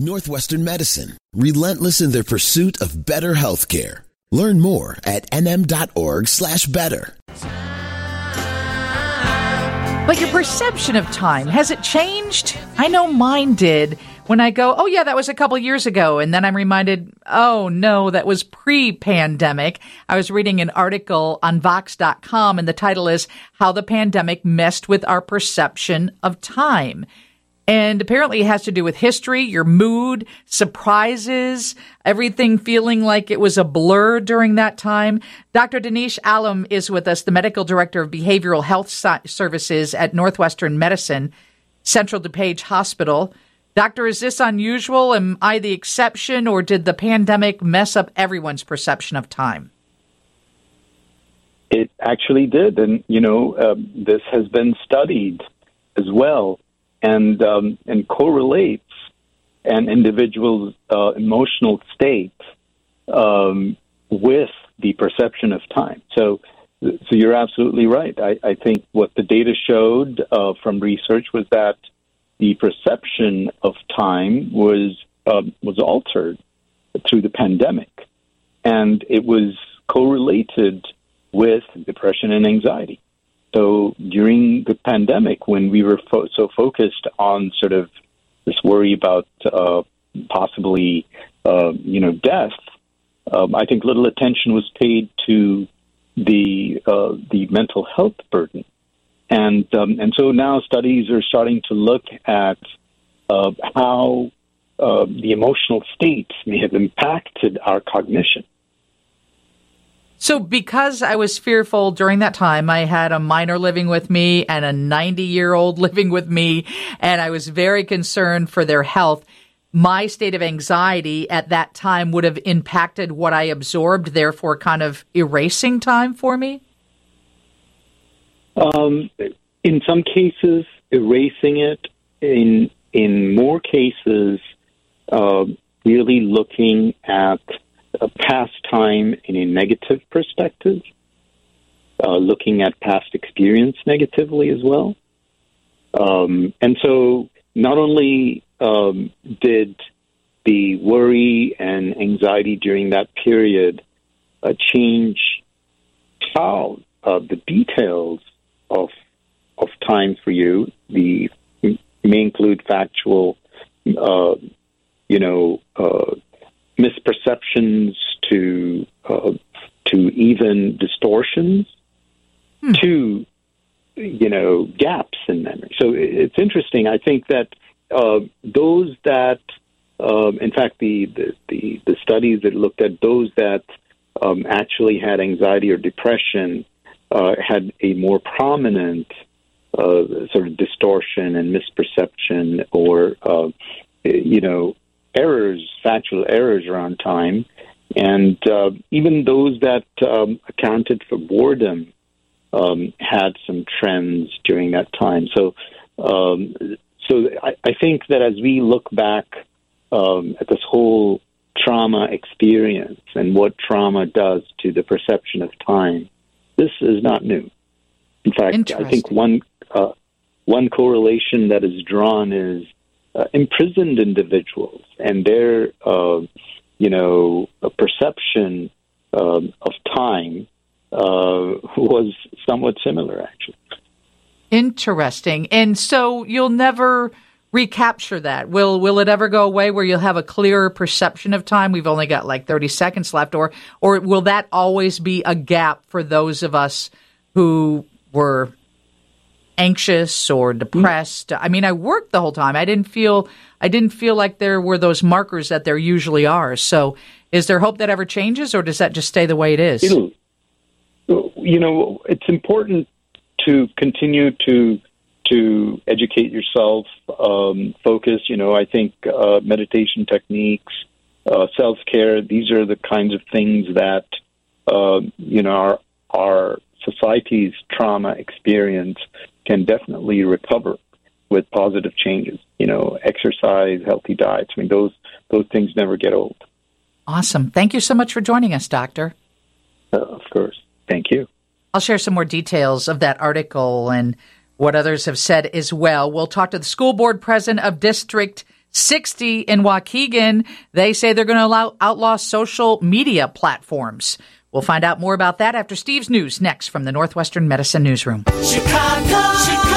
Northwestern Medicine, relentless in their pursuit of better healthcare. Learn more at nm.org slash better. But your perception of time, has it changed? I know mine did. When I go, oh yeah, that was a couple years ago. And then I'm reminded, oh no, that was pre-pandemic. I was reading an article on Vox.com and the title is How the Pandemic Messed with Our Perception of Time. And apparently it has to do with history, your mood, surprises, everything feeling like it was a blur during that time. Dr. Danesh Alam is with us, the medical director of behavioral health services at Northwestern Medicine, Central DuPage Hospital. Doctor, is this unusual? Am I the exception, or did the pandemic mess up everyone's perception of time? It actually did. And, you know, uh, this has been studied as well and um, and correlates an individual's uh, emotional state um, with the perception of time. So, so you're absolutely right. I, I think what the data showed uh, from research was that the perception of time was um, was altered through the pandemic, and it was correlated with depression and anxiety. So during the pandemic, when we were fo- so focused on sort of this worry about uh, possibly, uh, you know, death, um, I think little attention was paid to the uh, the mental health burden, and um, and so now studies are starting to look at uh, how uh, the emotional states may have impacted our cognition. So, because I was fearful during that time, I had a minor living with me and a 90 year old living with me, and I was very concerned for their health. My state of anxiety at that time would have impacted what I absorbed, therefore, kind of erasing time for me? Um, in some cases, erasing it. In in more cases, uh, really looking at a past time in a negative perspective, uh, looking at past experience negatively as well. Um, and so not only um, did the worry and anxiety during that period uh, change how uh, the details of of time for you, the may include factual, uh, you know, uh, misperceptions to uh, to even distortions hmm. to you know gaps in memory. So it's interesting. I think that uh, those that, um, in fact, the, the, the the studies that looked at those that um, actually had anxiety or depression uh, had a more prominent uh, sort of distortion and misperception or uh, you know errors, factual errors around time, and uh, even those that um, accounted for boredom um, had some trends during that time. So, um, so I, I, think that as we look back um, at this whole trauma experience and what trauma does to the perception of time, this is not new. In fact, I think one uh, one correlation that is drawn is uh, imprisoned individuals and their, uh, you know, perception um, of time uh, was somewhat similar, actually. Interesting. And so you'll never recapture that. Will will it ever go away where you'll have a clearer perception of time? We've only got like 30 seconds left or or will that always be a gap for those of us who were anxious or depressed. I mean, I worked the whole time. I didn't feel I didn't feel like there were those markers that there usually are. So, is there hope that ever changes, or does that just stay the way it is? It'll, you know, it's important to continue to to educate yourself, um, focus. You know, I think uh, meditation techniques, uh, self care. These are the kinds of things that uh, you know our our society's trauma experience can definitely recover with positive changes. You know, exercise, healthy diets. I mean, those those things never get old. Awesome. Thank you so much for joining us, Doctor. Uh, of course. Thank you. I'll share some more details of that article and what others have said as well. We'll talk to the school board president of District 60 in Waukegan. They say they're going to allow outlaw social media platforms. We'll find out more about that after Steve's news next from the Northwestern Medicine Newsroom. Chicago, Chicago.